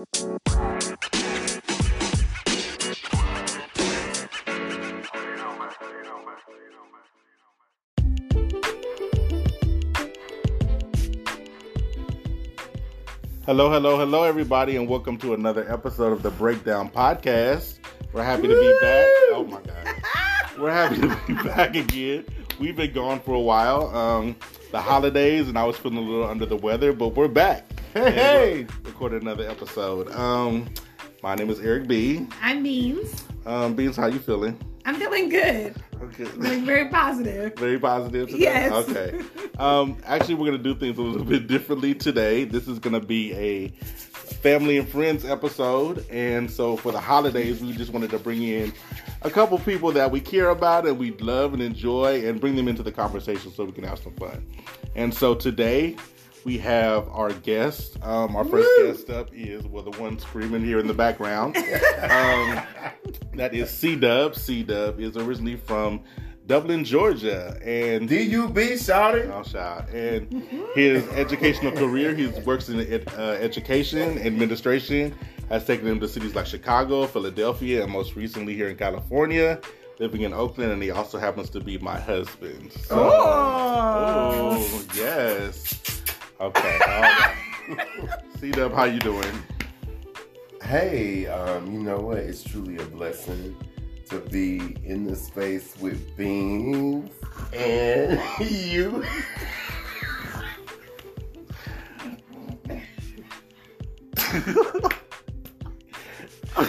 Hello, hello, hello, everybody, and welcome to another episode of the Breakdown Podcast. We're happy to be back. Oh my God. We're happy to be back again. We've been gone for a while. Um, the holidays, and I was feeling a little under the weather, but we're back. Hey, hey. Recorded another episode. Um, my name is Eric B. I'm Beans. Um, Beans, how you feeling? I'm feeling good. Okay. Feeling very positive. Very positive today? Yes. Okay. Um, actually, we're going to do things a little bit differently today. This is going to be a family and friends episode. And so for the holidays, we just wanted to bring in a couple people that we care about and we love and enjoy and bring them into the conversation so we can have some fun. And so today, we have our guest. Um, our first Woo! guest up is, well, the one screaming here in the background. um, that is C Dub. C Dub is originally from Dublin, Georgia, and D-U-B, shouting. Oh, shout. And his educational career, he works in ed- uh, education, administration, has taken him to cities like Chicago, Philadelphia, and most recently here in California, living in Oakland, and he also happens to be my husband. So, Oh. oh, yes. Okay. All right. C-Dub, how you doing? Hey, um, you know what? It's truly a blessing to be in the space with Beans and you.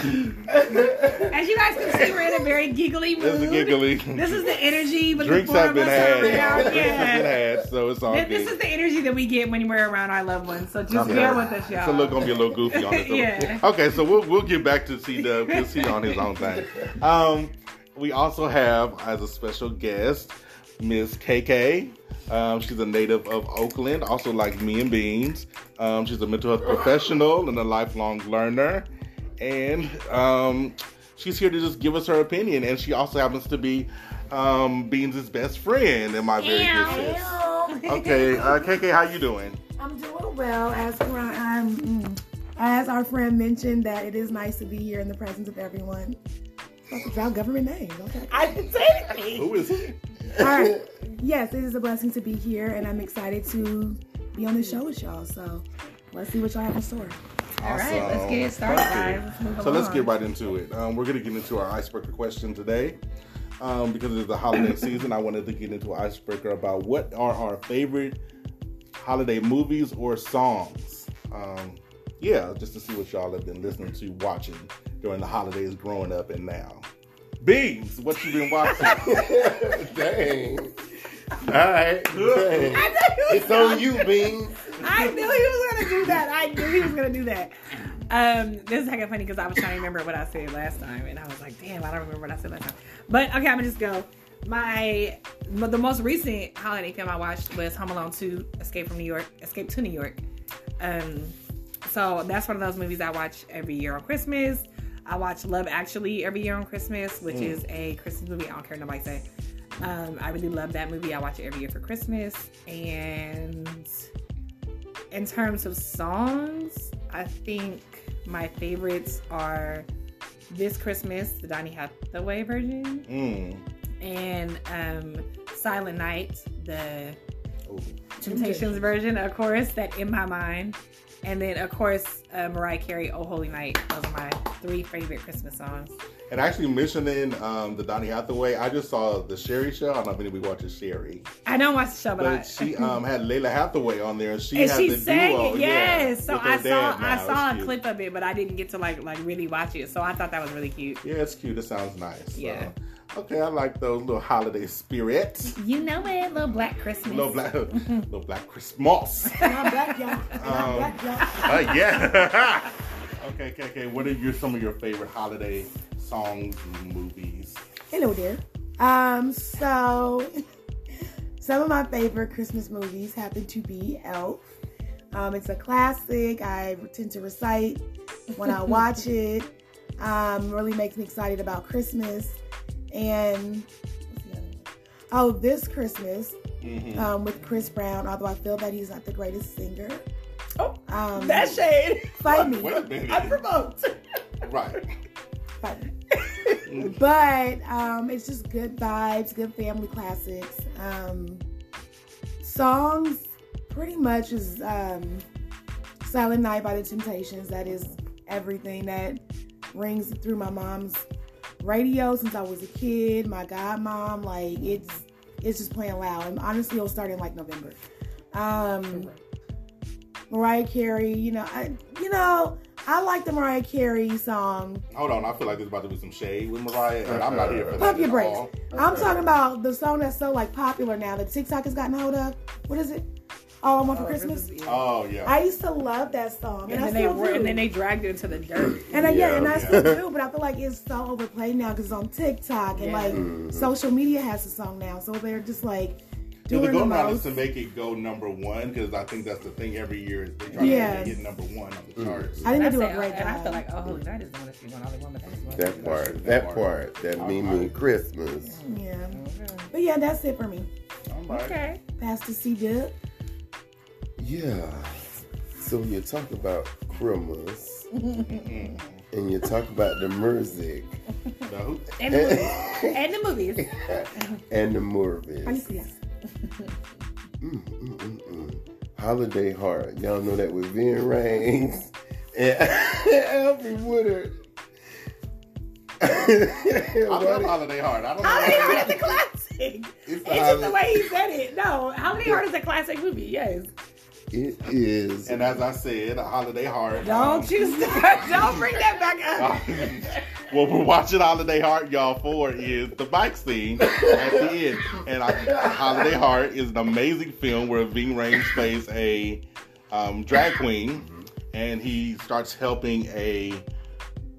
As you guys can see, we're in a very giggly mood. It's a giggly. This is the energy, but Drinks the four have been had. are around. Drinks have been had, so it's all This, good. this is the energy that we get when we're around our loved ones. So just Okay. bear with us, y'all. So look gonna be a little goofy on this. Yeah. Okay, so we'll we'll get back to C Dub because he's on his own thing. Um, we also have as a special guest Miss KK. Um, she's a native of Oakland, also like me and Beans. Um, she's a mental health professional and a lifelong learner, and um, she's here to just give us her opinion. And she also happens to be um, Beans' best friend and my very good sis. Okay, uh, KK, how you doing? I'm doing well. As Karan- um, mm, as our friend mentioned, that it is nice to be here in the presence of everyone. That's about government names. Okay. I didn't say anything. Who is he? All right. Yes, it is a blessing to be here, and I'm excited to be on the show with y'all. So let's see what y'all have in store. All right, let's get it started, guys. Let's move So let's get right into it. Um, we're going to get into our icebreaker question today. Um, because it's the holiday season, I wanted to get into an icebreaker about what are our favorite holiday movies or songs. Um, yeah, just to see what y'all have been listening to, watching during the holidays, growing up, and now. Beans, what you been watching? Dang. All right. Dang. I knew he was It's on you, Beans. I knew he was gonna do that. I knew he was gonna do that. Um, this is kind of funny because I was trying to remember what I said last time, and I was like, "Damn, I don't remember what I said last time." But okay, I'm gonna just go. My the most recent holiday film I watched was Home Alone 2: Escape from New York, Escape to New York. Um, so that's one of those movies I watch every year on Christmas. I watch Love Actually every year on Christmas, which is a Christmas movie. I don't care what nobody say. Um, I really love that movie. I watch it every year for Christmas. And in terms of songs, I think my favorites are This Christmas, the Donny Hathaway version, mm. and um, Silent Night, the Ooh. Temptations version, of course, that in my mind. And then, of course, uh, Mariah Carey, Oh Holy Night. Those are my three favorite Christmas songs. And actually mentioning um, the Donny Hathaway, I just saw the Sherri show. I don't know if anybody watches Sherri. I don't watch the show, but, But I, she um, had Lalah Hathaway on there, and she and had she the sang duo. it, yeah, yes. so I saw. I saw a cute. clip of it, but I didn't get to like like really watch it. So I thought that was really cute. Yeah, it's cute. It sounds nice. So, Yeah. Okay, I like those little holiday spirits. You know it, little Black Christmas. Little black, little black Christmas. I'm back, y'all. Um, I'm y'all. Uh, yeah. okay, okay, okay. What are your some of your favorite holiday songs movies? Hello there. Um, so some of my favorite Christmas movies happen to be Elf. Um, it's a classic. I tend to recite when I watch it. Um, really makes me excited about Christmas. And what's the other one? oh, this Christmas Mhm. um, with Chris Brown. Although I feel that he's not the greatest singer, Oh, Um, that shade. fight me. Wait a minute. Unprovoked. Right. Fight me. but um, it's just good vibes, good family classics. Um, songs, pretty much is um, "Silent Night" by the Temptations. That is everything that rings through my mom's radio since I was a kid. My godmom, like it's it's just playing loud. And honestly, it'll start in like November. Um, Mariah Carey, you know, I you know, I like the Mariah Carey song. Hold on, I feel like there's about to be some shade with Mariah, and I'm not here for that. Pump your brakes. I'm talking about the song that's so like popular now that TikTok has gotten hold of. What is it? All I Want for Christmas. Oh yeah. I used to love that song, and, And I then they still were, do. and then they dragged it into the dirt. And I, yeah, Yeah, and I yeah. still do, but I feel like it's so overplayed now because it's on TikTok and Yeah. like Mhm. social media has the song now, so they're just like So doing the the goal now is to make it go number one because I think that's the thing every year is they try Yeah. to get number one on the charts. I think they And do I a say- great and I feel like, oh, Holy Night is the one that she's one only one, but that's one. That part, that part, that me me Christmas. yeah, Okay. but yeah, that's it for me. All right. Okay. Pastor C Dub. Yeah. So you talk about Christmas and you talk about the music Now, And the movies. and the movies. and the How you movies. see that? Mm, mm, mm, mm. Holiday Heart. Y'all know that with Ving Rhames and Alfred Woodard. I love Holiday Heart. I don't know. How many why- Heart is a classic? It's It's just the way he said it. No, How many Heart is a classic movie? Yes. It is. And as I said, a Holiday Heart. Don't um, you start. Don't bring that back up. what we're watching Holiday Heart, y'all, for is the bike scene at the end. And I, Holiday Heart is an amazing film where Ving Rhames plays a um, drag queen, and he starts helping a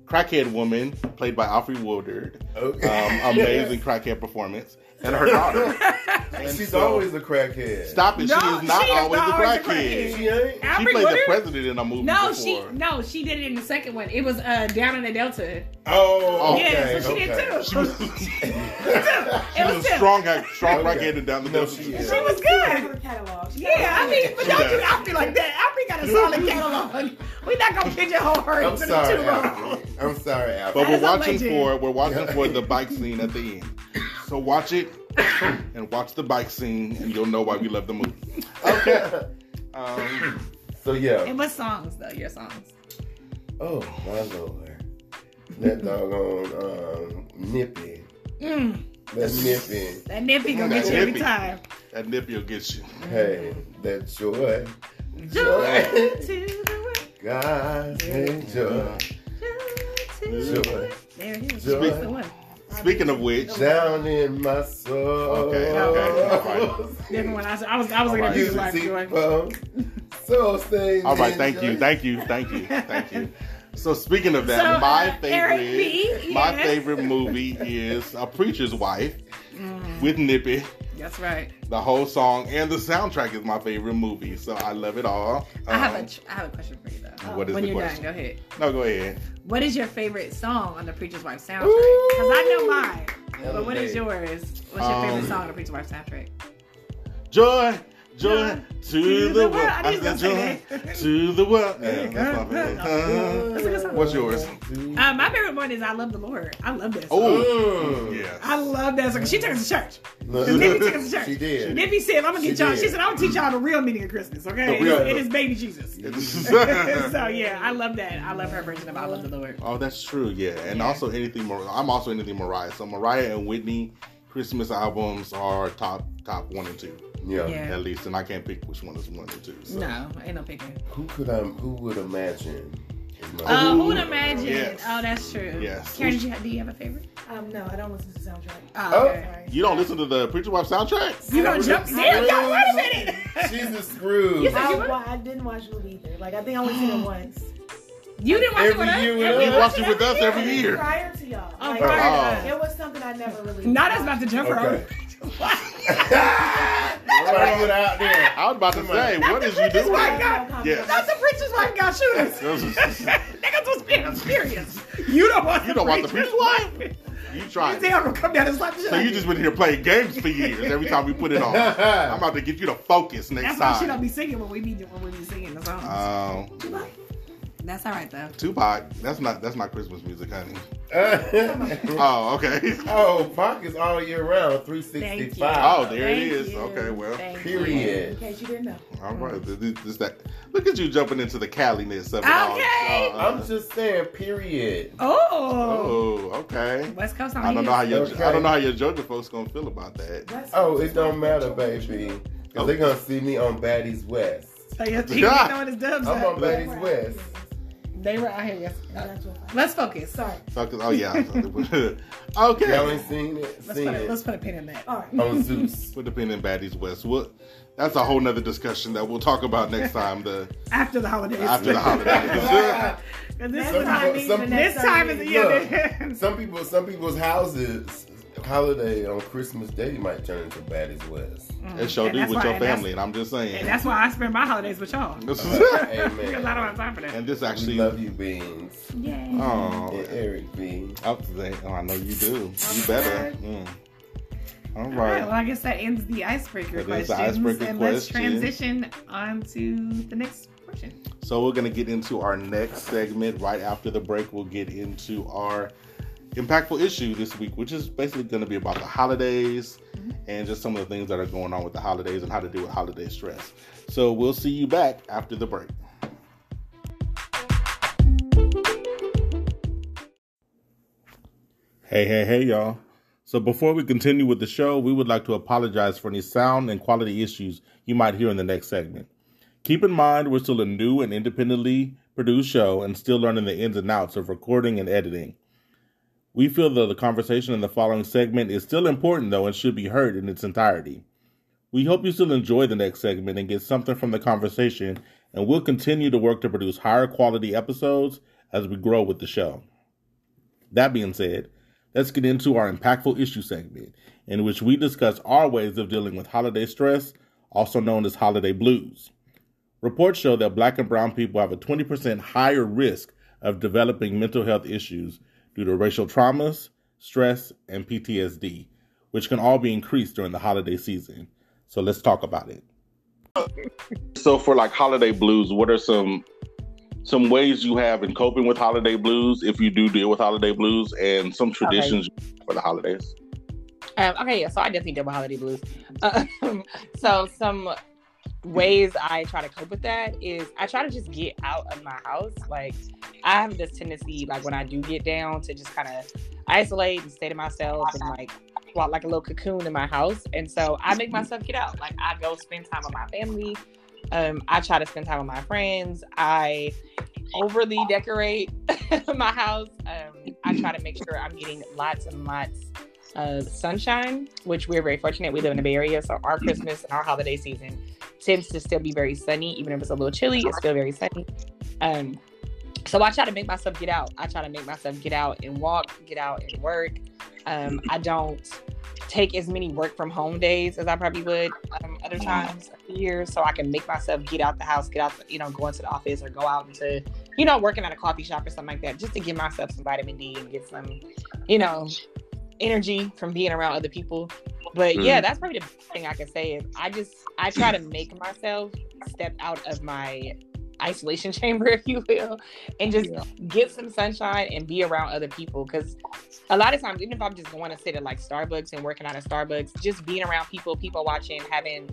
crackhead woman played by Alfred Woodard. Okay. Um, amazing crackhead performance, and her daughter. And She's so- always a crackhead. Stop it! No, she is not she is always not a always a crackhead. crackhead. She ain't. She Alfred played the president in a movie No, before. she no, she did it in the second one. It was uh down in the Delta. Oh, okay. yeah, so she okay. did too. She was, it she was was too. strong, strong Okay. crackhead down the No, Delta. she. She was good. catalog. Yeah, I mean, but don't do Alfie like that. Alfie got a solid catalog. We're not gonna pigeonhole her I'm into the sorry, two roles. I'm sorry, Alfred. But That we're watching legend. for we're watching for the bike scene at the end. So watch it and watch the bike scene, and you'll know why we love the movie. Okay. Um, So yeah. And what songs though? Your songs? Oh my lord. That doggone um, nippy. Mm, That nippy. that nippy gonna That get you every nippy. time. that nippy will get you. Hey, that joy. Joy to the world. God send joy. Joy to Joy. There it is. Joy. That's the one. Speaking of which, Down in my soul. Okay, okay, all Different one. I was, I was, I was gonna Alright. do Music like joy. So stay. all right, thank you, thank you, thank you, thank you. So speaking of that, So, my uh, Eric favorite, B, my favorite movie is A Preacher's Wife Mm, with Nippy. That's right. The whole song and the soundtrack is my favorite movie, so I love it all. I have Um, a, tr- I have a question for you though. What is when the you're question? done, go ahead. No, go ahead. What is your favorite song on the Preacher's Wife soundtrack? Because I know mine. But what is yours? What's your favorite Um, song on the Preacher's Wife soundtrack? Joy, joy Joy to the world. I knew I said gonna say joy that. to the world. Yeah, that's my favorite. That's a good song. What's yours? Uh, my favorite one is I Love the Lord. I love that song. Oh, Mm. yes. I love that song. She took us to church. Nippy took us to church. She did. Nippy said, I'm gonna get y'all. She said, I'm gonna teach y'all the real meaning of Christmas, okay? The real- It is baby Jesus. so yeah, I love that. I love her version of I Love the Lord. Oh, that's true. Yeah, and also anything. Mar- I'm also anything Mariah. So Mariah and Whitney Christmas albums are top top one and two Yeah. Yeah. at least, and I can't pick which one is one or two. So. No, ain't no picking. Who could I? Who would imagine? is my- Uh, who would imagine? Yes. Oh, that's true. Yes. Karen, do you, have, do you have a favorite? Um, no, I don't listen to the soundtrack. Oh, Oh. okay. You don't listen to the Preacher Wife soundtrack? You gonna jump? Damn, y'all, wait a minute. She's a screw. You said- I, you were- I didn't watch the movie either. Like I think I only seen it once. You didn't watch it Every with us? year with Every us. You watch it with us every year. Prior to y'all. Oh, Like, prior to us. It was something I never really. Not that's about to jump her Okay. over. Put out there. I was about to say, what is you doing? got, Yeah. Not the preacher's wife got shooters. Niggas was being serious. You don't want You the don't want the preacher's wife. You You tried. see how come down slap So you just been here playing games for years. Every time we put it on, I'm about to get you to focus next That's why she don't be singing when we be when we be singing the songs. Um, That's all right though. Tupac. That's not that's not Christmas music, honey. Oh, okay. oh, Pac is all year round, Thank you. 365. Oh, there it Thank is. you. Okay, well. Thank In case you didn't know. All right. This, this- that. Look at you jumping into the Cali-ness of it all. Okay. Uh, I'm just saying, period. Oh. oh, okay. West Coast on I don't know how your Okay. I don't know how your Georgia folks gonna feel about that. That's- Oh, it don't matter, baby. Cause they're gonna see me on Baddies West. So you he was throwing his dubs I'm up. on Baddies West. They were out here. Yes. Uh, that's what I- Let's focus. Sorry. Fuck it. Oh yeah. okay. Y'all ain't seen it? Let's Seen put, a, let's put a pin in that. All right. on oh, Zeus. Put the pin in Baddies West. What? That's a whole nother discussion that we'll talk about next time. The After the holidays. after the holidays. 'Cause this Some time, people- some- this time is yeah. Some people, some people's houses holiday on Christmas Day might turn into Baddies West. it sure do with why- your and family, and I'm just saying. And that's why I spend my holidays with y'all. This is- Because I don't Amen. have time for that. and this We actually. love you, Beans. Yay. Oh, And Eric Beans. up to date. Oh, I know you do. You better. Mm. All All right. right. Well, I guess that ends the icebreaker That questions. the icebreaker and let's transition on to the next portion. So we're gonna get into our next segment right after the break. We'll get into our impactful issue this week, which is basically gonna be about the holidays mm-hmm. and just some of the things that are going on with the holidays and how to deal with holiday stress. So we'll see you back after the break. Hey, hey, hey, y'all. So before we continue with the show, we would like to apologize for any sound and quality issues you might hear in the next segment. Keep in mind, we're still a new and independently produced show and still learning the ins and outs of recording and editing. We feel that the conversation in the following segment is still important, though, and should be heard in its entirety. We hope you still enjoy the next segment and get something from the conversation, and we'll continue to work to produce higher quality episodes as we grow with the show. That being said, let's get into our impactful issue segment, in which we discuss our ways of dealing with holiday stress, also known as holiday blues. Reports show that black and brown people have a 20% higher risk of developing mental health issues due to racial traumas, stress, and PTSD, which can all be increased during the holiday season. So let's talk about it. So for like holiday blues, what are some some ways you have in coping with holiday blues if you do deal with holiday blues and some traditions for the holidays? Um, okay, yeah, so I definitely deal with holiday blues. Um, so some ways I try to cope with that is I try to just get out of my house. Like I have this tendency, like when I do get down, to just kind of isolate and stay to myself and like walk like a little cocoon in my house. And so I make myself get out. Like I go spend time with my family. Um, I try to spend time with my friends. I overly decorate my house. Um, I try to make sure I'm getting lots and lots of sunshine, which we're very fortunate. We live in the Bay Area, so our Christmas and our holiday season tends to still be very sunny, even if it's a little chilly. It's still very sunny. Um, so I try to make myself get out. I try to make myself get out and walk, get out and work. Um, I don't take as many work from home days as I probably would um, other times of year, so I can make myself get out the house, get out, the, you know, go into the office or go out into, you know, working at a coffee shop or something like that, just to give myself some vitamin D and get some, you know, energy from being around other people. But yeah, mm-hmm. that's probably the best thing I can say is I just I try to make myself step out of my isolation chamber, if you will, and just get some sunshine and be around other people. Because a lot of times, even if I'm just going to sit at like Starbucks and working out at Starbucks, just being around people, people watching, having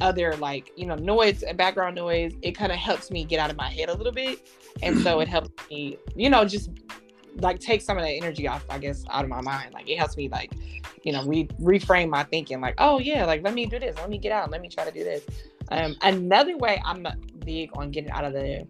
other like you know noise background noise it kind of helps me get out of my head a little bit and so it helps me you know just like take some of that energy off i guess out of my mind. Like it helps me like you know re- reframe my thinking. Like oh yeah like let me do this. Let me get out. Let me try to do this. Um another way i'm big on getting out of the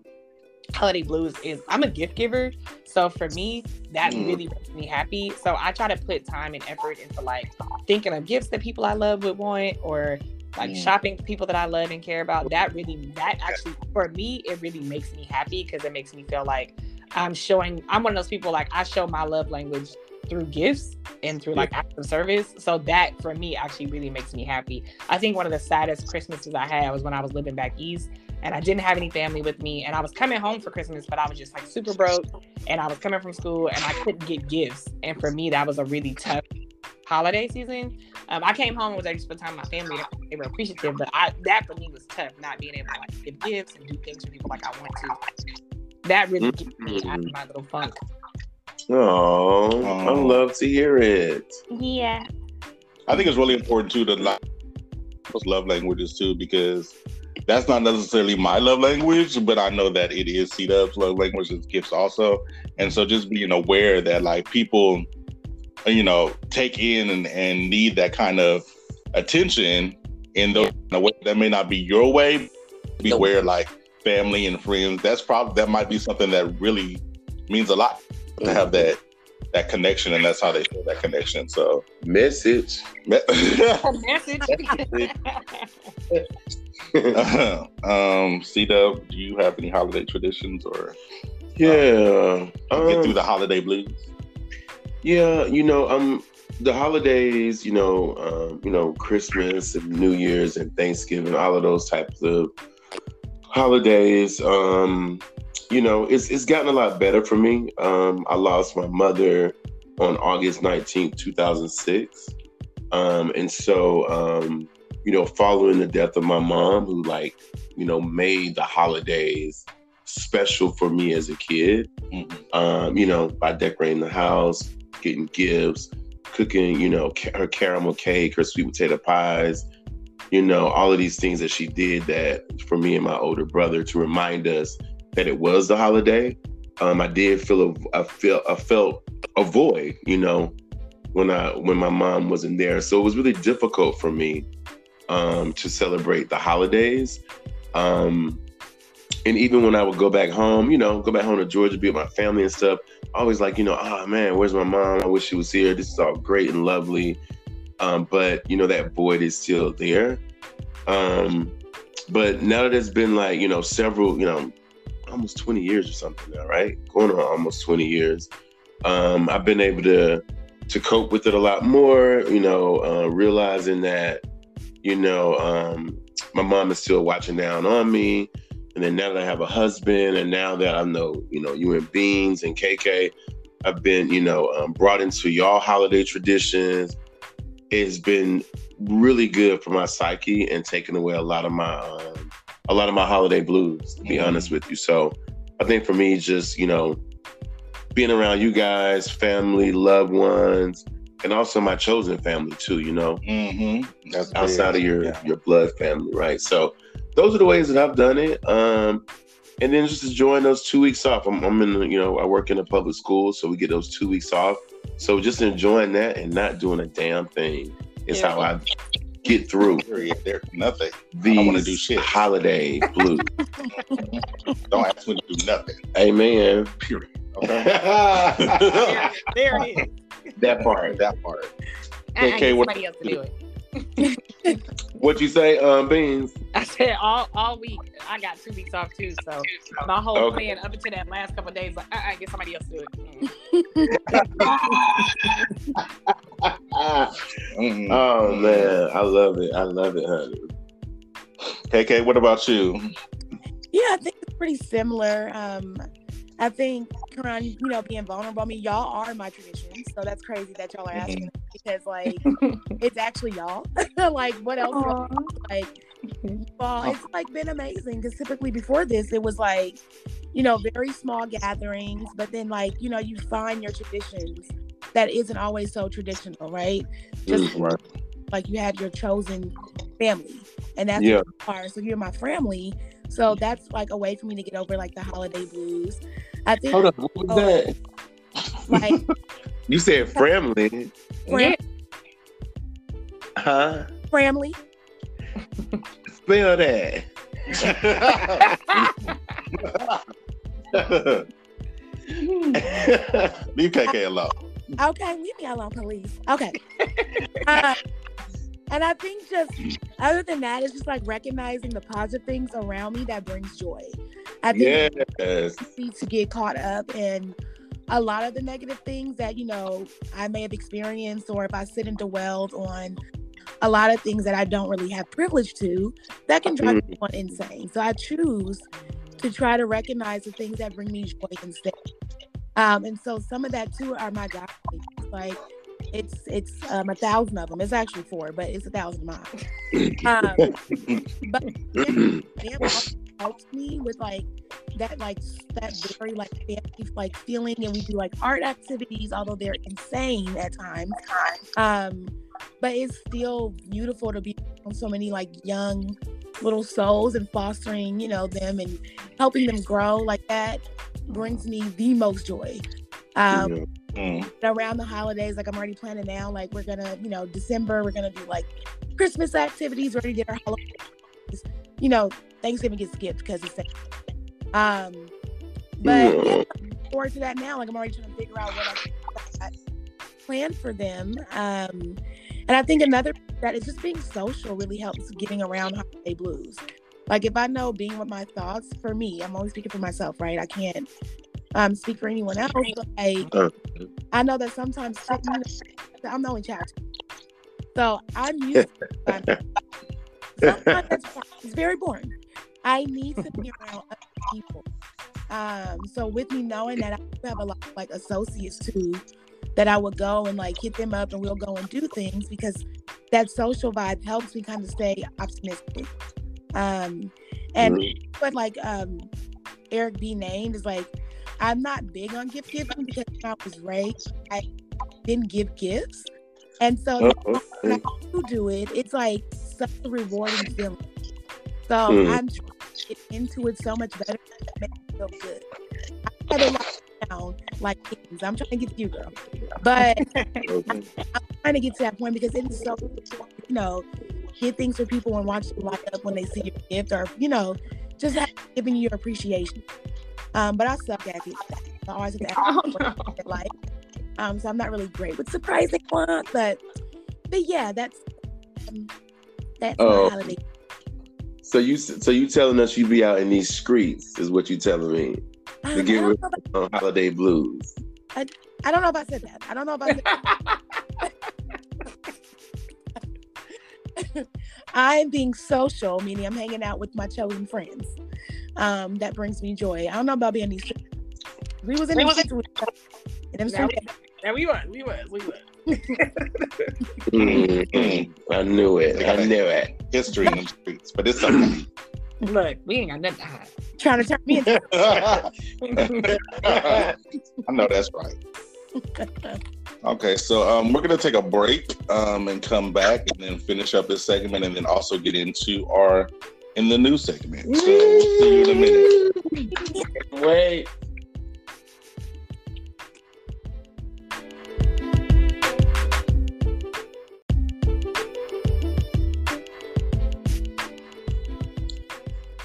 holiday blues is i'm a gift giver. So for me that Mm. really makes me happy. So i try to put time and effort into like thinking of gifts that people i love would want or like Yeah. shopping for people that i love and care about. That really that actually for me it really makes me happy because it makes me feel like i'm showing i'm one of those people like i show my love language through gifts and through like acts of service. So that for me actually really makes me happy. I think one of the saddest Christmases I had was when I was living back east and I didn't have any family with me and I was coming home for Christmas, but I was just like super broke and I was coming from school and I couldn't get gifts. And for me, that was a really tough holiday season. Um, I came home and was able to spend time with my family. They were appreciative, but I, that for me was tough, not being able to like give gifts and do things for people like I want to. That really gets me mm-hmm. out of my little funk. Oh, I love to hear it. Yeah. I think it's really important too to like those love languages too because that's not necessarily my love language, but I know that it is C Dub's love language is gifts also. And so just being aware that like people, you know, take in and, and need that kind of attention in the in a way that may not be your way, be Nope. where like family and friends, that's probably that might be something that really means a lot to have that that connection and that's how they feel that connection. So Message. A message. um, C Dub, do you have any holiday traditions or yeah. get Um, through the holiday blues? Yeah, you know, um, the holidays, you know, um, you know, Christmas and New Year's and Thanksgiving, all of those types of holidays. Um, you know, it's it's gotten a lot better for me. Um, I lost my mother on August nineteenth, two thousand six, um, and so um, you know, following the death of my mom, who like, you know, made the holidays special for me as a kid Mhm. um, you know, by decorating the house, getting gifts, cooking, you know, ca- her caramel cake, her sweet potato pies, you know, all of these things that she did that for me and my older brother to remind us that it was the holiday. Um, I did feel a, I feel I felt a void, you know, when I when my mom wasn't there. So it was really difficult for me um, to celebrate the holidays. Um, and even when I would go back home, you know, go back home to Georgia, be with my family and stuff, always like, you know, oh man, where's my mom? I wish she was here. This is all great and lovely. Um, but you know, that void is still there. Um, but now that it's been like, you know, several, you know, almost 20 years or something now, right? Going on almost 20 years. Um, I've been able to to cope with it a lot more, you know, uh, realizing that, you know, um, my mom is still watching down on me. And then now that I have a husband, and now that I know, you know, you and Beans and KK, I've been, you know, um, brought into y'all holiday traditions. It's been really good for my psyche and taking away a lot of my, um, a lot of my holiday blues. To be Mhm. honest with you, so I think for me, just you know, being around you guys, family, loved ones, and also my chosen family too. You know, Mm-hmm. That's big. outside of your Yeah. your blood family, right? So those are the ways that I've done it. Um, and then just enjoying those two weeks off. I'm, I'm in, you know, I work in a public school, so we get those two weeks off. So just enjoying that and not doing a damn thing is Yeah. how I get through Period. There's nothing. these don't wanna do shit. holiday blues. Don't ask me to do nothing. Amen. Period. Okay. there, there it is. That part. that part. I, I Okay, need what- somebody else to do it. What you say, um, Beans? I said all all week. I got two weeks off too, so my whole Okay. plan up until that last couple of days, like, uh-uh, get somebody else to do it. Mm. Mm. Oh man, I love it. I love it, honey. KK, what about you? Yeah, I think it's pretty similar. Um, I think around you know being vulnerable. I mean, y'all are my traditions, so that's crazy that y'all are asking because like it's actually y'all. like what else? would I- Like well, it's like been amazing because typically before this it was like you know very small gatherings, but then like you know you find your traditions that isn't always so traditional, right? Just mm, Right. like you had your chosen family and that's Yeah. what you so you're my family so that's like a way for me to get over like the holiday blues i think Hold up, what was that? like You said family, fam- huh? family Spell that. Leave KK alone. okay leave me alone please okay uh, and i think just other than that it's just like recognizing the positive things around me that brings joy i think yes. easy to get caught up in a lot of the negative things that you know I may have experienced, or if I sit and dwell on a lot of things that I don't really have privilege to, that can drive Mhm. someone insane. So I choose to try to recognize the things that bring me joy instead. Um, and so some of that too are my God. Like it's it's um, a thousand of them. It's actually four, but it's a thousand of mine. Um, but it helps me with like that like that very like family like feeling and we do like art activities although they're insane at times. Um but it's still beautiful to be around so many like young little souls and fostering you know them and helping them grow like that brings me the most joy. Um Mm. around the holidays like i'm already planning now like we're gonna you know december we're gonna do like christmas activities we're gonna get our holidays. You know thanksgiving gets skipped because it's um but yeah, I'm forward to that now like i'm already trying to figure out what i planned for them um and i think another that is just being social really helps getting around holiday blues like if i know being with my thoughts for me i'm always speaking for myself right i can't um speak for anyone else but like Uh. I know that sometimes I'm the only child. So I'm used to sometimes it's very boring. I need to be around other people. Um, so with me knowing that I have a lot of like associates too, that I would go and like hit them up and we'll go and do things because that social vibe helps me kind of stay optimistic. Um, and what like um Eric B named is like I'm not big on gift giving because when I was raised, I didn't give gifts. And so now when I do do it, it's like such a rewarding feeling. So Mm. I'm trying get into it so much better. It makes me feel good. I try a lot it down like things. I'm trying to get to you, girl. But I'm trying to get to that point because it is so, you know, get things for people and watch them light up when they see your gift or, you know, just have, giving you your appreciation. Um, but I suck at it. I always have to Oh, ask no. what like. Um, so I'm not really great with surprising ones, but but yeah, that's um, that's Oh. my holiday. So you so you telling us you be out in these streets is what you telling me to I, get don't rid know if of holiday blues. I, I don't know if I said that. I don't know if I said I'm being social, meaning I'm hanging out with my chosen friends. Um, that brings me joy. I don't know about being these streets. We was in We them was in- streets them Now we, now we was, we was, we was. Mhm. I knew it. I knew it. History in the streets, but it's okay. Look, we ain't got nothing to hide. trying to turn me into I know that's right. Okay, so um, we're gonna take a break um, and come back and then finish up this segment and then also get into our in the news segment. So we'll see you in a minute. Wait.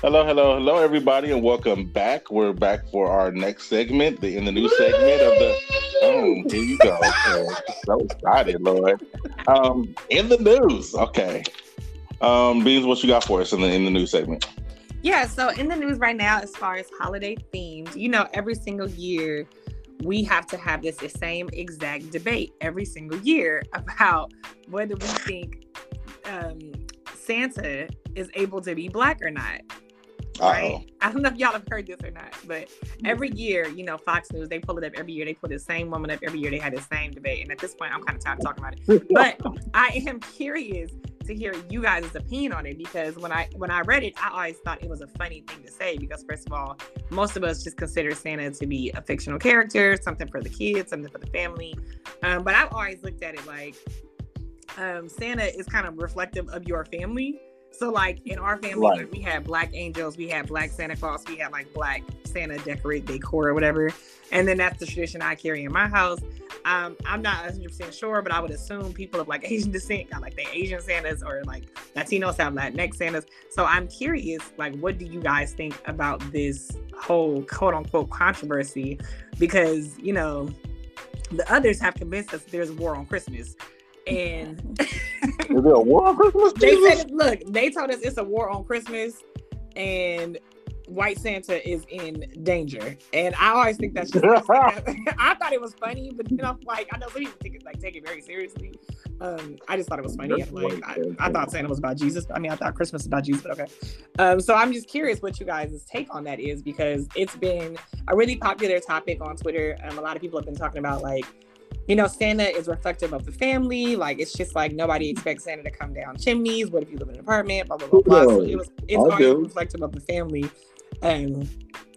Hello, hello, hello, everybody, and welcome back. We're back for our next segment, the in the news segment of the. Oh, here you go. Okay. So excited, Lord. Um, in the news. Okay. Um, Beans, what you got for us in the in the news segment? Yeah, so in the news right now, as far as holiday themes, you know, every single year we have to have this same exact debate every single year about whether we think um, Santa is able to be black or not. Right? Uh-oh. I don't know if y'all have heard this or not, but every year, you know, Fox News, they pull it up every year. They put the same woman up every year. They had the same debate. And at this point, I'm kind of tired of talking about it. But I am curious to hear you guys' opinion on it because when I when I read it, I always thought it was a funny thing to say because first of all, most of us just consider Santa to be a fictional character, something for the kids, something for the family. Um, but I've always looked at it like um, Santa is kind of reflective of your family. So like in our family, Right. like, we had black angels, we had black Santa Claus, we had like black Santa decorate decor or whatever. And then that's the tradition I carry in my house. Um, I'm not 100% sure, but I would assume people of like Asian descent got like the Asian Santas or like Latinos have Latinx Santas. So I'm curious, like, what do you guys think about this whole quote unquote controversy? Because, you know, the others have convinced us there's a war on Christmas. And Is there a war on Christmas? they said, look, they told us it's a war on Christmas, and White Santa is in danger, and I always think that's just. I thought it was funny, but then I'm like, I know some people take it like take it very seriously. Um, I just thought it was funny. Like, I, I thought Santa was about Jesus. I mean, I thought Christmas was about Jesus, but okay. Um, so I'm just curious what you guys' take on that is because it's been a really popular topic on Twitter. Um, a lot of people have been talking about like you know, Santa is reflective of the family. Like it's just like nobody expects Santa to come down chimneys. What if you live in an apartment? Blah blah blah. blah. So it was it's always reflective of the family. Um,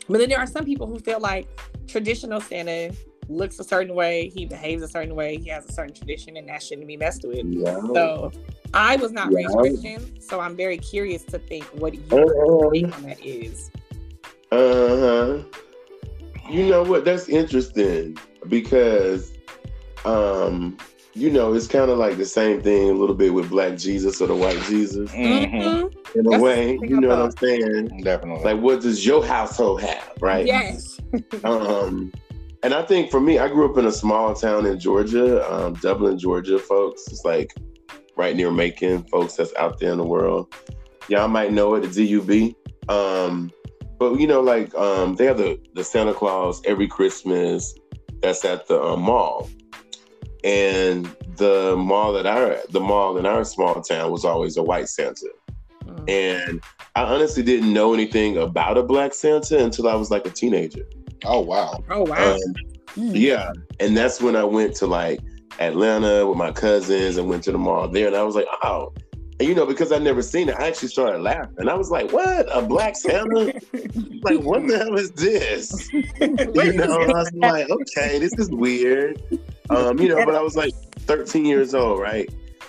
but then there are some people who feel like traditional Santa looks a certain way, he behaves a certain way, he has a certain tradition, and that shouldn't be messed with. Yeah. So I was not yeah. raised Christian, so I'm very curious to think what your uh-huh. take on that is. Uh huh. You know what? That's interesting because, um, you know, it's kind of like the same thing a little bit with Black Jesus or the White Jesus. Mm-hmm. In a That's way, you know what I'm saying? Definitely. Like, what does your household have, right? Yes. um, and I think for me, I grew up in a small town in Georgia, um, Dublin, Georgia, folks. It's like right near Macon, folks that's out there in the world. Y'all might know it, the DUB. Um, but you know, like um, they have the, the Santa Claus every Christmas that's at the uh, mall and the mall that our the mall in our small town was always a white Santa. Mm. And I honestly didn't know anything about a black Santa until I was like a teenager. Oh wow. Oh wow. Um, mm. Yeah. And that's when I went to like Atlanta with my cousins and went to the mall there. And I was like, oh. And you know, because I'd never seen it, I actually started laughing. And I was like, what? A black Santa? like, what the hell is this? you know, I was like, okay, this is weird. Um, you know, but I was like 13 years old, right?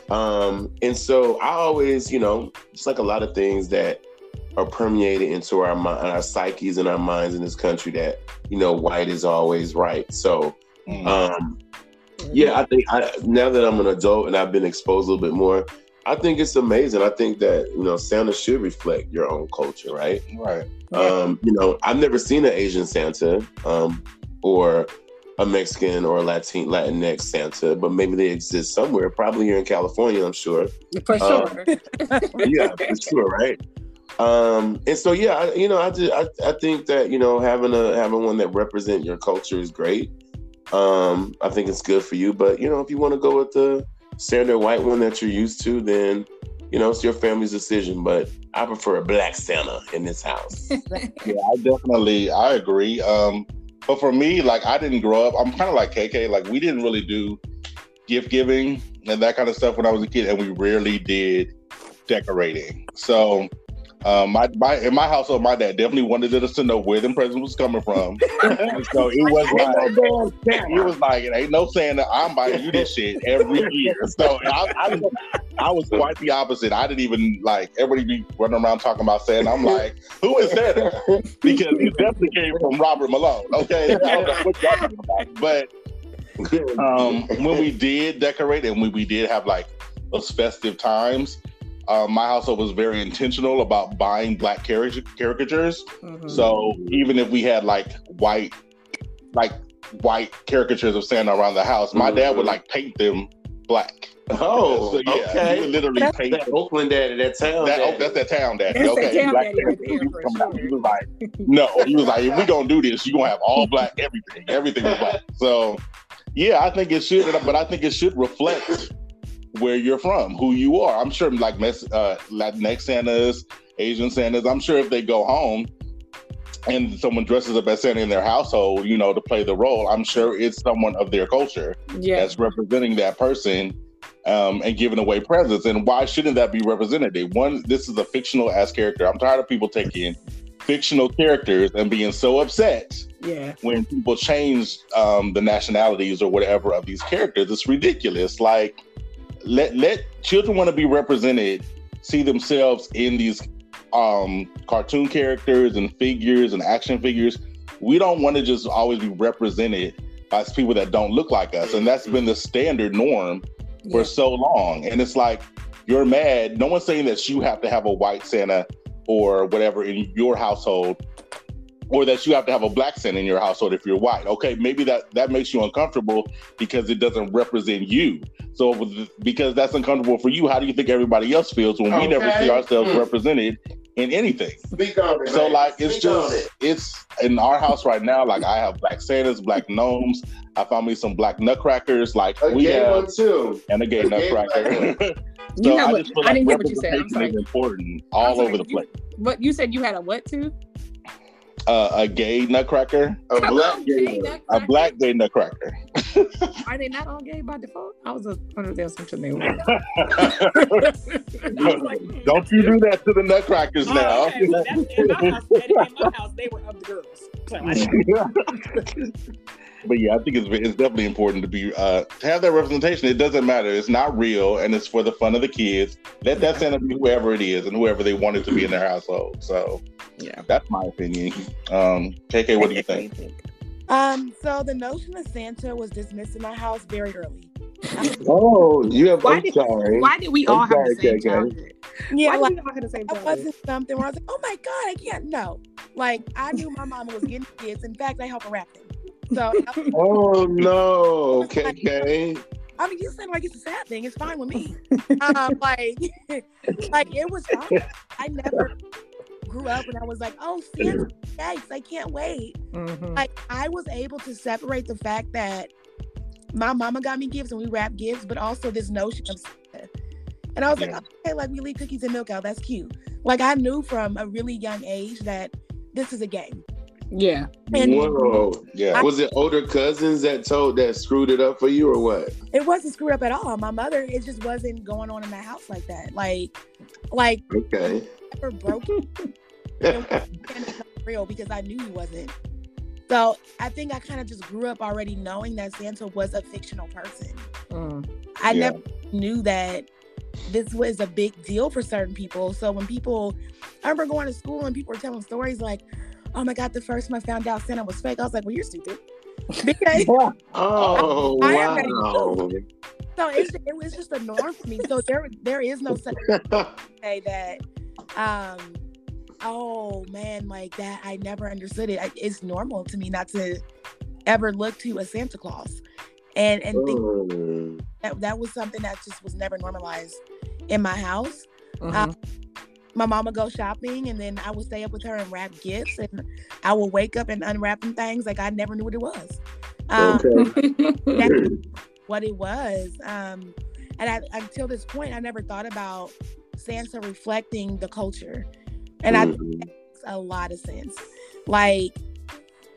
Um, and so I always, you know, it's like a lot of things that are permeated into our our psyches and our minds in this country that you know white is always right. So, mm. um, yeah, I think I, now that I'm an adult and I've been exposed a little bit more, I think it's amazing. I think that you know Santa should reflect your own culture, right? Right. Um, you know, I've never seen an Asian Santa, um, or a Mexican or a Latin Latinx Santa, but maybe they exist somewhere. Probably here in California, I'm sure. For uh, sure. yeah, for sure, right? Um, and so yeah, I, you know, I just I, I think that you know having a having one that represent your culture is great. Um, I think it's good for you, but you know, if you want to go with the standard white one that you're used to, then you know it's your family's decision. But I prefer a black Santa in this house. yeah, I definitely I agree. Um, but for me, like I didn't grow up. I'm kind of like KK. Like we didn't really do gift giving and that kind of stuff when I was a kid, and we rarely did decorating. So um, my, my in my household, my dad definitely wanted us to know where the present was coming from. so it was like it was like it ain't no saying that I'm buying you this shit every year. So I, I, I, was quite the opposite. I didn't even like everybody be running around talking about Santa. I'm like, who is Santa? Because it definitely came from Robert Malone. Okay, but um, when we did decorate and when we did have like those festive times uh, my household was very intentional about buying black caricatures. Mm-hmm. So even if we had like white, like white caricatures of Santa around the house, my mm-hmm. dad would like paint them black. Oh, so, yeah, okay. He would literally that's paint that Oakland daddy, that town. That, daddy. Oh, that's that town daddy. That's okay, town daddy right there, sure. He was like, no, he was like, if we gonna do this, you gonna have all black everything. Everything is black. So, yeah, I think it should, but I think it should reflect where you're from, who you are. I'm sure like uh, Latinx Santas, Asian Santas, I'm sure if they go home and someone dresses up as Santa in their household, you know, to play the role, I'm sure it's someone of their culture yeah. that's representing that person um, and giving away presents. And why shouldn't that be representative? One, this is a fictional ass character. I'm tired of people taking fictional characters and being so upset yeah. when people change um, the nationalities or whatever of these characters. It's ridiculous. Like, let let children want to be represented, see themselves in these um, cartoon characters and figures and action figures. We don't want to just always be represented by people that don't look like us, and that's been the standard norm for yeah. so long. And it's like you're mad. No one's saying that you have to have a white Santa or whatever in your household or that you have to have a black Santa in your household if you're white. Okay, maybe that that makes you uncomfortable because it doesn't represent you. So because that's uncomfortable for you, how do you think everybody else feels when we never see ourselves mm. represented in anything. Speak on it. So man. like it's Speak on just it's in our house right now. Like I have black Santas, black gnomes. I found me some black nutcrackers. Like A we gay have one too. and a gay a gay nutcracker. You so have I a- just feel I like didn't hear what you said. I'm sorry. important all sorry, over the you- place. But you said you had a what too? Uh, a gay nutcracker, A black Okay, gay one. that- a black gay nutcracker. Are they not all gay by default? I was under the assumption they were. Don't you do that to the nutcrackers Oh, now. okay, well, that's in my house. In my house, they were of the girls. So I- but yeah, I think it's it's definitely important to be uh to have that representation. It doesn't matter. It's not real, and it's for the fun of the kids. Let that Santa be whoever it is and whoever they want it to be in their household. So yeah. that's my opinion. Um, KK, what do you think? Um, so the notion of Santa was dismissed in my house very early. Oh, you have. Why I'm did- sorry. Why did we I'm all have the sorry, same KK. childhood? Yeah, Why like did we all have the same that childhood? wasn't something where I was like, oh my god, I can't No, Like I knew my mama was getting kids. In fact, I helped her wrap them. So Oh no, KK. I mean, you sound like it's a sad thing. It's fine with me. um, like, like it was fine. I never grew up and I was like, oh, Santa, yikes, I can't wait. Mhm. Like, I was able to separate the fact that my mama got me gifts and we wrap gifts, but also this notion of Santa. And I was Yeah. like, okay, like we leave cookies and milk out. That's cute. Like, I knew from a really young age that this is a game. Yeah. And Whoa. Yeah. Was it older cousins that told that screwed it up for you or what? it wasn't screwed up at all. My mother, it just wasn't going on in the house like that. Like, like Okay. never broke and it's real because I knew he wasn't. So I think I kind of just grew up already knowing that Santa was a fictional person. Mm. I Yeah. never knew that this was a big deal for certain people. So when people, I remember going to school and people were telling stories like, "Oh my God, the first time I found out Santa was fake," I was like, "Well, you're stupid." Because oh I already wow. so it's, it was just a norm for me. So there there is no such say that um oh man like that i never understood it I, it's normal to me not to ever look to a santa claus and and think Mm. that that was something that just was never normalized in my house Mhm. My mama go shopping and then i would stay up with her and wrap gifts and i would wake up and unwrapping things like i never knew what it was um, Okay. what it was. Um, and I, until this point, I never thought about Santa reflecting the culture, and I think Mhm. that makes a lot of sense. Like,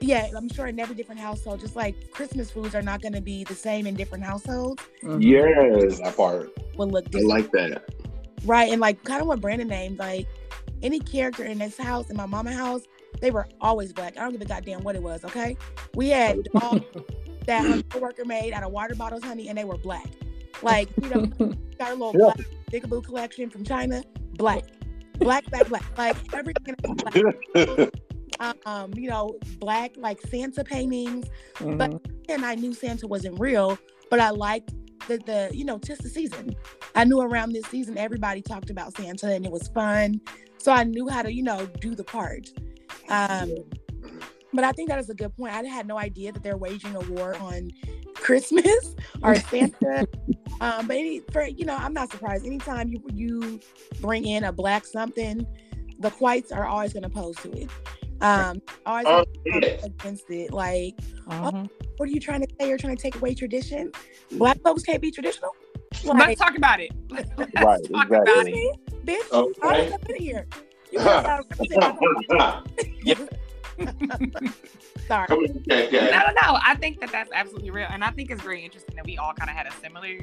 yeah, I'm sure in every different household, just like Christmas foods are not going to be the same in different households, Mhm. Yes. that part. will look I like that. Right? And like, kind of what Brandon named, like any character in this house, in my mama house, they were always black. I don't give a goddamn what it was. Okay, we had dogs that her coworker made out of water bottles, honey, and they were black. Like, you know, got a little Yeah. black collection from China, black, black, black, black, like everything black. Um, you know, black like Santa paintings, Mhm. and I knew Santa wasn't real, but I liked the the you know just the season. I knew around this season everybody talked about Santa and it was fun, so I knew how to you know do the part. Um, but I think that is a good point. I had no idea that they're waging a war on Christmas or Santa. um, but any, for you know, I'm not surprised. Anytime you you bring in a black something, the whites are always going to oppose to it. Um, always Oh, gonna yeah. against it. Like, Mhm. What are you trying to say? You're trying to take away tradition? Black folks can't be traditional. Let's Like, talk about it. Right, Let's talk about exactly. it. bitch, Okay. I was up in here. You guys are- Sorry. Come on, KK. No, no, no. I think that that's absolutely real, and I think it's very interesting that we all kind of had a similar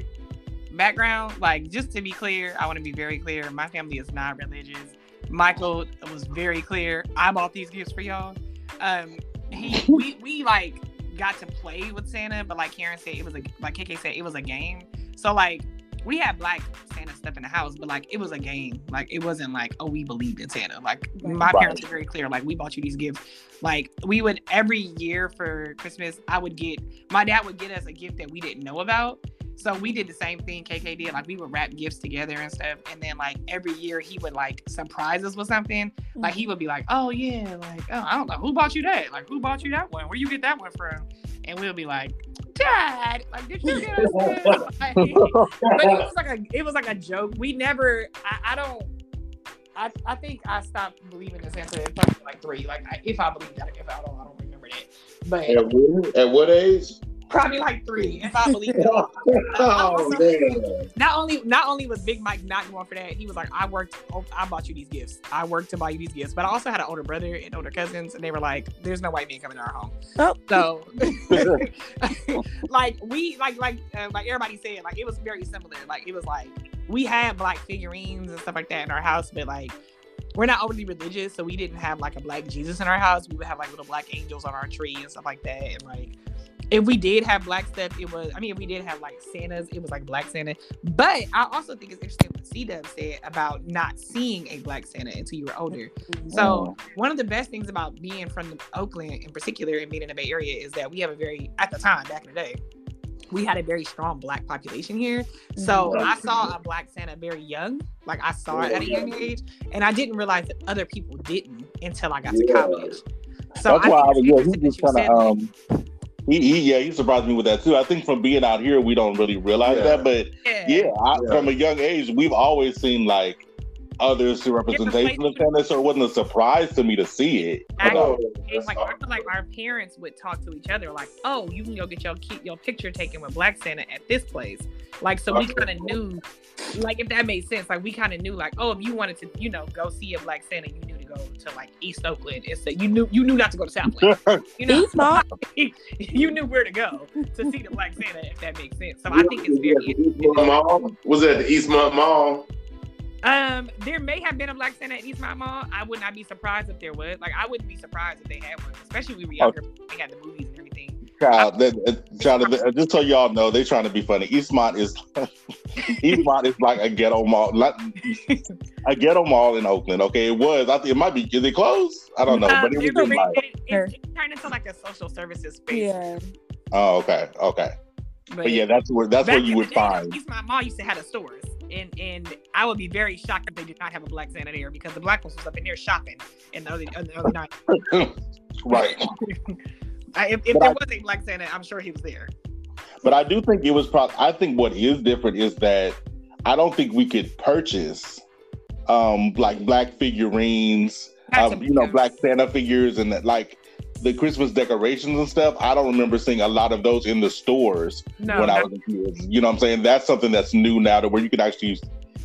background. Like, just to be clear, I want to be very clear. My family is not religious. Michael was very clear. I bought these gifts for y'all. Um, he, we, we like got to play with Santa, but like Karen said, it was a like KK said, it was a game. So like we had black Santa stuff in the house, but like it was a game. Like it wasn't like, oh, we believed in Santa. Like my Right. parents were very clear. Like we bought you these gifts. Like we would every year for Christmas, I would get my dad would get us a gift that we didn't know about. So we did the same thing KK did. Like we would wrap gifts together and stuff. And then like every year he would like surprise us with something. Like he mm-hmm. would be like, oh yeah, like oh I don't know who bought you that. Like who bought you that one? Where you get that one from? And we'll be like, Dad, like did you get us this? Like, but it was like a it was like a joke. We never I, I don't I, I think I stopped believing in Santa at probably like three. Like I, if I believe that, if I don't, I don't remember that. But At what, at what age? Probably like three. If I believe it. oh man. not only not only was Big Mike not going for that, he was like, I worked, oh, I bought you these gifts. I worked to buy you these gifts. But I also had an older brother and older cousins, and they were like, There's no white man coming to our home. Oh. So, like we like like uh, like everybody said, like it was very similar. Like it was like we had black figurines and stuff like that in our house, but like we're not overly religious, so we didn't have like a black Jesus in our house. We would have like little black angels on our tree and stuff like that, and like if we did have black stuff, it was. I mean, if we did have like Santas, it was like black Santa. But I also think it's interesting what C Dub said about not seeing a black Santa until you were older. So one of the best things about being from Oakland, in particular, and being in the Bay Area, is that we have a very, at the time, back in the day, we had a very strong black population here. So mm-hmm. I saw a black Santa very young. Like I saw it at a young age, and I didn't realize that other people didn't until I got to college. So That's why I was, yeah, he interesting just that kind you of, said that. Um, he, he, yeah, he surprised me with that too. I think from being out here, we don't really realize Yeah. that, but yeah, I, Yeah. from a young age, we've always seen like others to representation of Santa, so it wasn't a surprise to me to see it. I- And like. I feel like our parents would talk to each other like, "Oh, you can go get your ki- your picture taken with Black Santa at this place." Like, so we kind of knew, like, if that made sense. Like, we kind of knew, like, oh, if you wanted to, you know, go see a Black Santa, you knew to go to like East Oakland. It's you knew you knew not to go to Southland. You know, East Mall. you knew where to go to see the Black Santa, if that makes sense. So I think it's very. Eastmont Mall? Was it at the Eastmont Mall? Um, there may have been a Black Santa at Eastmont Mall. I would not be surprised if there was. Like, I wouldn't be surprised if they had one, especially when we were younger. They had the movies and everything. Child, that, uh, child, just so y'all know, they're trying to be funny. Eastmont is Eastmont is like a ghetto mall, not, a ghetto mall in Oakland. Okay, it was. I think it might be. Is it closed? I don't know, Um, but it was it, like. it, it, it turned into like a social services space. Yeah. Oh, okay, okay. But yeah, that's where that's where you would day, find. Eastmont Mall used to have the stores, and and I would be very shocked if they did not have a Black Santa there because the Black ones was up in there shopping in the early, in the early 90s. right. I, if if there I- was a Black Santa, I'm sure he was there. But I do think it was probably. I think what is different is that I don't think we could purchase um like black figurines, um, you know, black Santa figures, and that, like the Christmas decorations and stuff. I don't remember seeing a lot of those in the stores No, when I was a kid. You know what I'm saying? That's something that's new now to where you can actually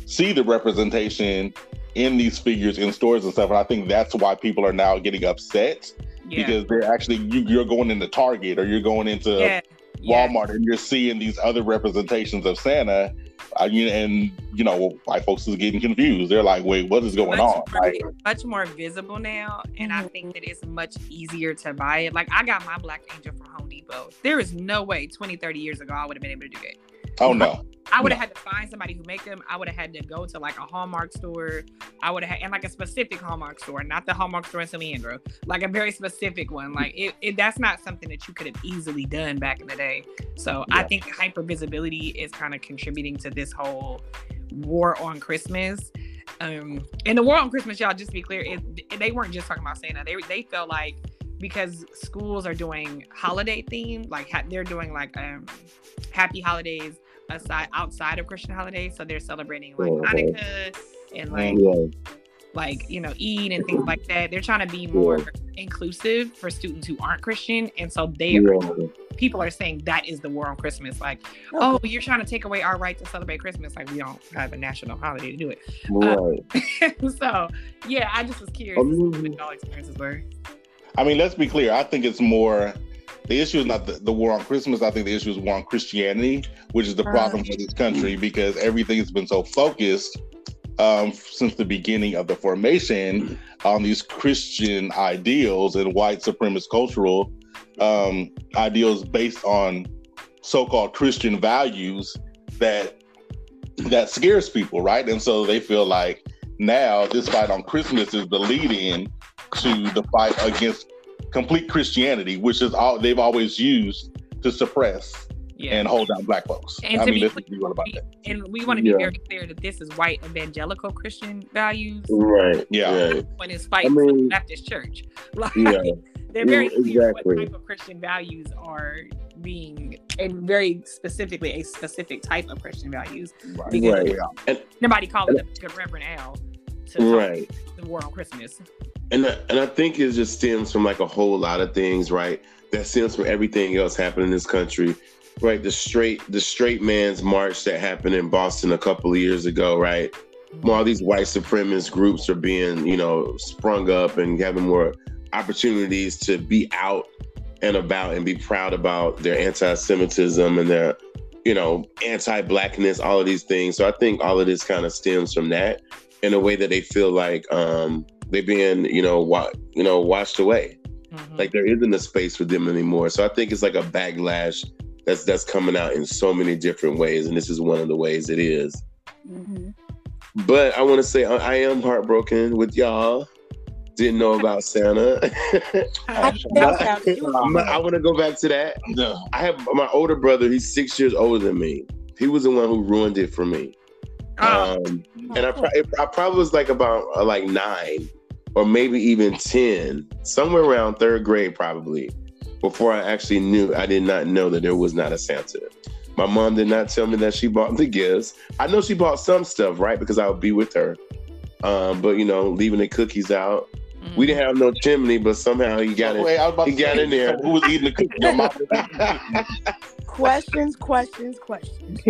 see the representation in these figures in stores and stuff. And I think that's why people are now getting upset yeah, because they're actually you, you're going into Target or you're going into yeah, yeah. Walmart and you're seeing these other representations of Santa, uh, you, and you know, white folks is getting confused. They're like, "Wait, what is going much on?" More, Like, much more visible now, and I think that it's much easier to buy it. Like I got my Black Angel from Home Depot. There is no way 20, 30 years ago I would have been able to do that. Oh no, I would have had to find somebody who make them. I would have had to go to like a Hallmark store. I would have had and like a specific Hallmark store, not the Hallmark store in San Leandro, like a very specific one. Like it, it that's not something that you could have easily done back in the day. So I think hyper visibility is kind of contributing to this whole war on Christmas. Um, and the war on Christmas, y'all, just to be clear, it, they weren't just talking about Santa. They they felt like because schools are doing holiday themed, like ha- they're doing like um happy holidays aside outside of Christian holidays. So they're celebrating like Mhm. Hanukkah and like Yeah. like you know Eid and things like that. They're trying to be more inclusive for students who aren't Christian, and so they Yeah. people are saying that is the war on Christmas. Like, oh, you're trying to take away our right to celebrate Christmas. Like we don't have a national holiday to do it. Right. so yeah, I just was curious Um, what y'all experiences were. I mean, let's be clear. I think it's more. The issue is not the, the war on Christmas. I think the issue is war on Christianity, which is the problem for this country because everything has been so focused um, since the beginning of the formation on these Christian ideals and white supremacist cultural um, ideals based on so-called Christian values that that scares people, right? And so they feel like now this fight on Christmas is the lead-in to the fight against complete Christianity, which is all they've always used to suppress Yeah. and hold down black folks. And I to mean, be let's be real about that. and we want to be Yeah. very clear that this is white evangelical Christian values. Right. Yeah. Right. When it's fighting I mean- Baptist church, like Yeah. they're very Yeah, clear exactly. what type of Christian values are being, and very specifically a specific type of Christian values. Right. Because Right. Yeah. nobody calling them good Reverend Al to talk Right. the war on Christmas. And I, and I think it just stems from like a whole lot of things, right? That stems from everything else happening in this country, right? The straight the straight man's march that happened in Boston a couple of years ago, right? All these white supremacist groups are being, you know, sprung up and having more opportunities to be out and about and be proud about their anti-Semitism and their, you know, anti-blackness, all of these things. So I think all of this kind of stems from that in a way that they feel like um they're being, you know, wa- you know, washed away. Mhm. Like there isn't a space for them anymore. So I think it's like a backlash that's that's coming out in so many different ways, and this is one of the ways it is. Mhm. But I want to say I, I am heartbroken with y'all. Didn't know about Santa. I think that was- you was- I want to go back to that. No. I have my older brother. He's six years older than me. He was the one who ruined it for me. Oh. Um, and I, I probably was like about uh, like nine or maybe even 10, somewhere around third grade, probably, before I actually knew, I did not know that there was not a Santa. My mom did not tell me that she bought the gifts. I know she bought some stuff, right? Because I would be with her. Um, but, you know, leaving the cookies out. Mhm. We didn't have no chimney, but somehow he got it. Wait, I was about He to got in there. Who was eating the cookie? Your mom? questions, questions, questions.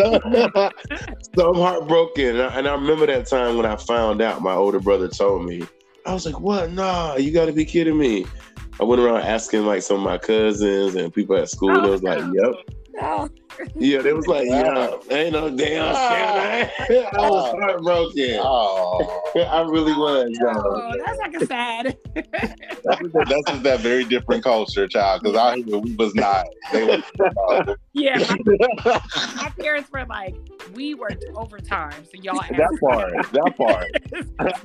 so I'm heartbroken. And I, and I remember that time when I found out, my older brother told me. I was like, what? Nah, you got to be kidding me. I went around asking like some of my cousins and people at school. and they was like, yep. No. Yeah, they was like, yeah, ain't no damn Santa. I was heartbroken. Oh, I really was. Oh, that's like a sad. that's, just, that's just that very different culture, child. Because out here we was not. They was, uh, yeah, my, my parents were like, we worked overtime, so y'all have that part, that part.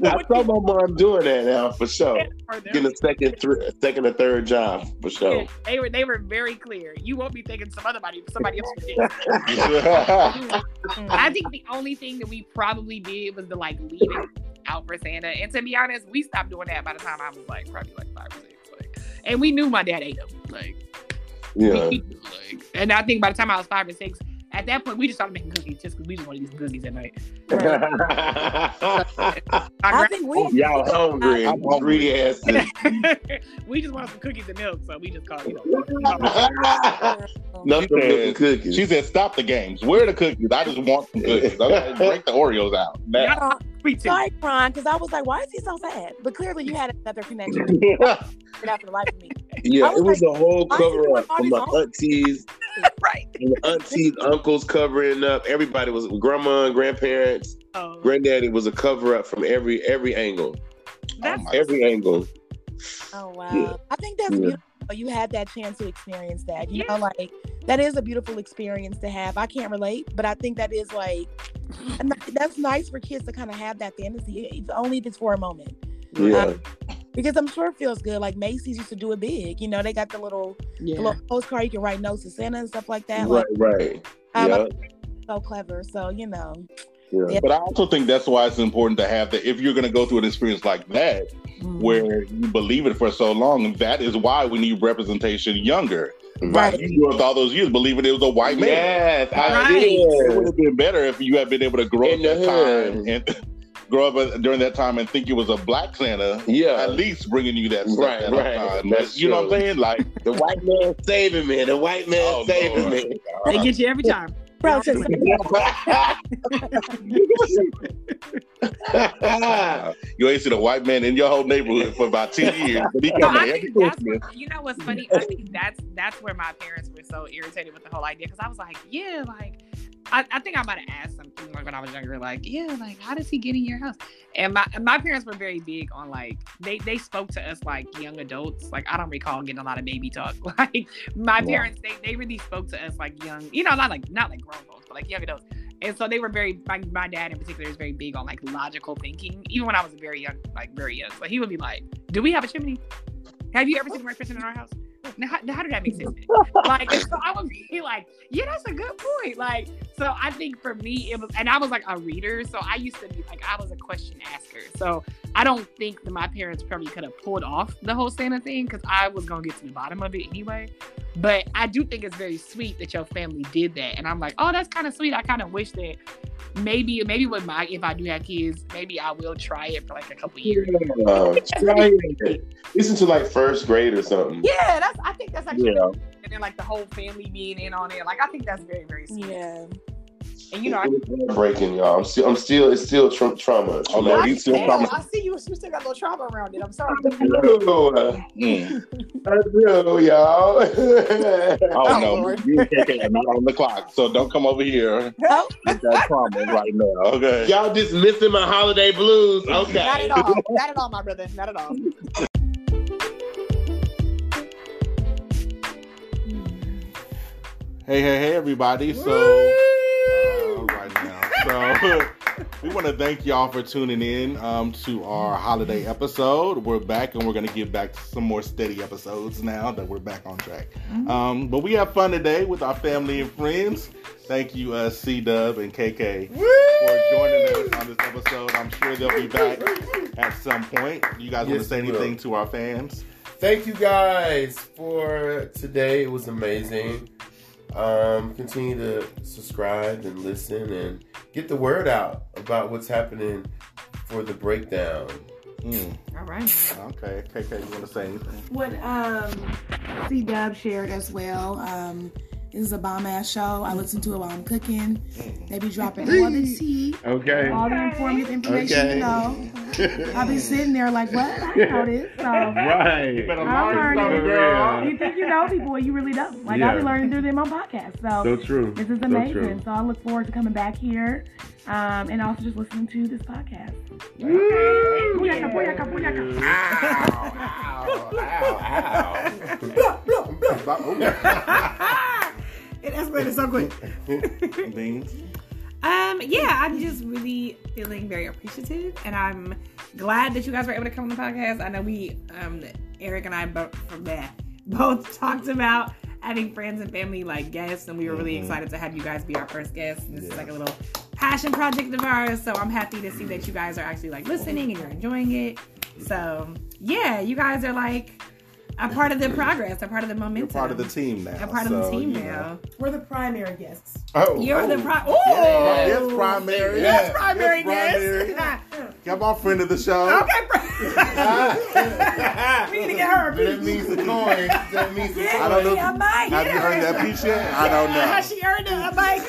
I saw my mom doing that now for sure. Getting a second, th- second or third job for sure. Yeah, they were they were very clear. You won't be thinking some other money, somebody else did. Mm. I think the only thing that we probably did was the like leaving out for Santa. And to be honest, we stopped doing that by the time I was like probably like five or six. Like, and we knew my dad ate them. Like, Yeah. we, like, and I think by the time I was five or six, at that point we just started making cookies just because we just wanted these cookies at night. My I gra- think we. Oh, y'all hungry. I'm hungry. Greedy asses. we just wanted some cookies and milk, so we just called you know. Nothing She milk and said- cookies. She said, "Stop the games. Where are the cookies? I just want some cookies. Okay, break the Oreos out." Now. We too. sorry, crying because I was like, why is he so sad? But clearly, you had another connection. Get out for the life of me. yeah, was it was a whole why is he cover doing up from these my aunties, right. and the aunties, uncles covering up. Everybody was grandma and grandparents. Oh, Granddaddy was a cover up from every every angle. that's Every angle. Oh wow! Yeah. I think that's Yeah. beautiful. You had that chance to experience that. You Yeah. know, like that is a beautiful experience to have. I can't relate, but I think that is like that's nice for kids to kind of have that fantasy. It's only if it's for a moment, Yeah. Um, because I'm sure it feels good. Like Macy's used to do it big. You know, they got the little, the little postcard you can write notes to Santa and stuff like that. right, Like right. I um, Yeah. so clever. So you know, Yeah. Yeah. But I also think that's why it's important to have that. If you're going to go through an experience like that, Mm-hmm. where you believe it for so long, that is why we need representation younger. Right. You grew up all those years believing it was a white man. Yes, I Right. It would have been better if you had been able to grow In up the that time and grow up during that time and think it was a black Santa. Yeah. At least bringing you that stuff Right, that right. time. That's you know what I'm saying? Like, The white man saving me. The white man Oh, saving Lord. me. They get you every time. Bro, just you ain't seen a white man in your whole neighborhood for about 10 years. But he No, I every think that's Christmas. you know what's funny. I think that's that's where my parents were so irritated with the whole idea because I was like, yeah, like I, I think I might have asked something like when I was younger, like, yeah, like how does he get in your house? And my my parents were very big on like they they spoke to us like young adults. Like I don't recall getting a lot of baby talk. Like my Wow. parents, they they really spoke to us like young, you know, not like not like grown folks, but like young adults. And so they were very my, my dad in particular is very big on like logical thinking. Even when I was very young, like very young. So he would be like, Do we have a chimney? Have you ever seen a refrigerator in our house? Now, how, how did that make sense? like, so I would be like, yeah, that's a good point. Like, so I think for me, it was, and I was like a reader, so I used to be like, I was a question asker. So I don't think that my parents probably could have pulled off the whole Santa thing because I was gonna get to the bottom of it anyway. But I do think it's very sweet that your family did that, and I'm like, oh, that's kind of sweet. I kind of wish that maybe maybe with my if I do have kids, maybe I will try it for like a couple years. Uh, try it. Listen to like first grade or something. Yeah, that's I think that's actually Yeah. and then like the whole family being in on it. Like I think that's very very sweet. Yeah. And you know, I, breaking y'all. I'm still, I'm still, it's still tra- trauma. Oh, no, traumatic. you still Damn, promise- I see you. You still got a little trauma around it. I'm sorry. No, uh, Mm. I do, y'all. Oh no, Lord. you and KK are not on the clock, so don't come over here Oh. with that trauma right now. Okay. y'all just missing my holiday blues. Okay. Not Okay. at all. Not at all, my brother. Not at all. Hey, hey, hey, everybody. So, right now, so we want to thank y'all for tuning in um, to our holiday episode. We're back, and we're going to get back to some more steady episodes now that we're back on track. Um, but we have fun today with our family and friends. Thank you, uh, C Dub and KK, for joining us on this episode. I'm sure they'll be back at some point. You guys want to say anything to our fans? Thank you guys for today. It was amazing. Um, continue to subscribe and listen and get the word out about what's happening for the breakdown. Mm, All right. okay, KK, you want to say anything? What um C Dub shared as well. Um this is a bomb ass show. I listen to it while I'm cooking. They be dropping all the tea, Okay. all the informative information Okay. you know. I'll be sitting there like, what? I didn't know this. So Right. better I'm learning. girl. You think you know people, well, you really don't. Like I'll be learning through them on podcasts. So, So true. this is amazing. true. So, I look forward to coming back here, um, and also just listening to this podcast. Booyaka, booyaka, booyaka. Ow, ow, it escalated so quick. Um, yeah, I'm just really feeling very appreciative, and I'm glad that you guys were able to come on the podcast. I know we, um, Eric and I both from that both talked about having friends and family like guests, and we were really Mhm. excited to have you guys be our first guests. This is like a little passion project of ours, so I'm happy to see that you guys are actually like listening and you're enjoying it. So yeah, you guys are like a part of the progress, a part of the momentum, You're part of the team now. a part of the team you know. now. We're the primary guests. Oh, You're the oh. pri- Yes, oh, primary. Yes, primary Yes, guest. Come on, friend of the show. okay, pri- we need to get her a That means the coin. That means the Yeah, I don't know. yeah, I might, Have you earned that piece yet? I don't know. Has she earned it? I might.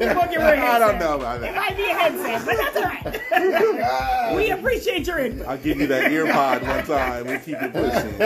We'll give her a I don't know about It might be a headset, but that's all right. we appreciate your input. I'll give you that ear pod one time. We'll keep it pushing.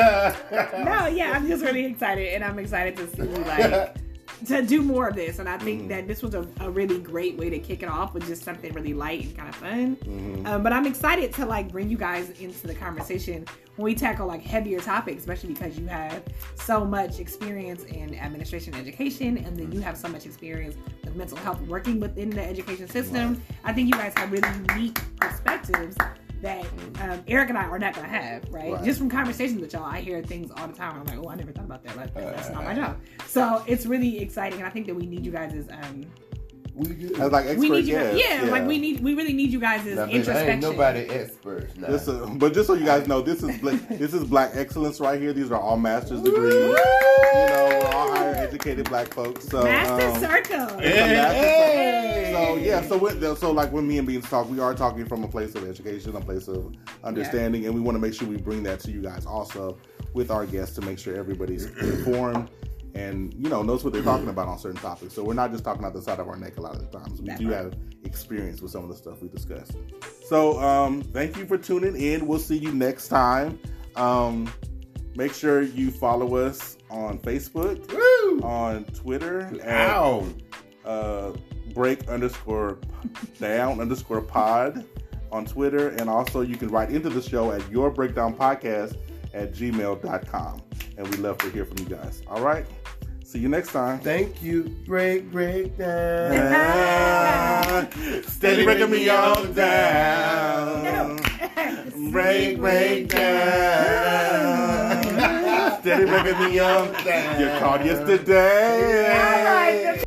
No, yeah, I'm just really excited, and I'm excited to see like to do more of this. And I think that this was a, a really great way to kick it off with just something really light and kind of fun. Mhm. Um, but I'm excited to like bring you guys into the conversation when we tackle like heavier topics, especially because you have so much experience in administration education, and then you have so much experience with mental health working within the education system. I think you guys have really unique perspectives that um, Eric and I are not gonna have, right? Right. Just from conversations with y'all, I hear things all the time. I'm like, oh, I never thought about that. Like, that's not my job. So it's really exciting, and I think that we need you guys as um, We. As like expert we need you, guests, yeah, like we need, we really need you guys as Now, introspection. ain't nobody expert. Now. This is, but just so you guys know, this is bla- this is black excellence right here. These are all master's degrees. You know, we're all higher educated black folks. So Master um, Circle. it's a master Hey! So yeah, so with, so like when me and Beans talk, we are talking from a place of education, a place of understanding, and we want to make sure we bring that to you guys also with our guests to make sure everybody's informed and you know knows what they're talking about on certain topics. So we're not just talking out the side of our neck a lot of the times. We That's do right. have experience with some of the stuff we discussed. So um, thank you for tuning in. We'll see you next time. Um, make sure you follow us on Facebook, Woo! on Twitter, at uh, break underscore down underscore pod on Twitter. And also you can write into the show at your breakdown podcast at gmail.com. And we love to hear from you guys. All right. See you next time. Thank you. Break, break down. Ah, Steady breaking me on down. Break, break down. Steady breaking me on down. You called yesterday. All right.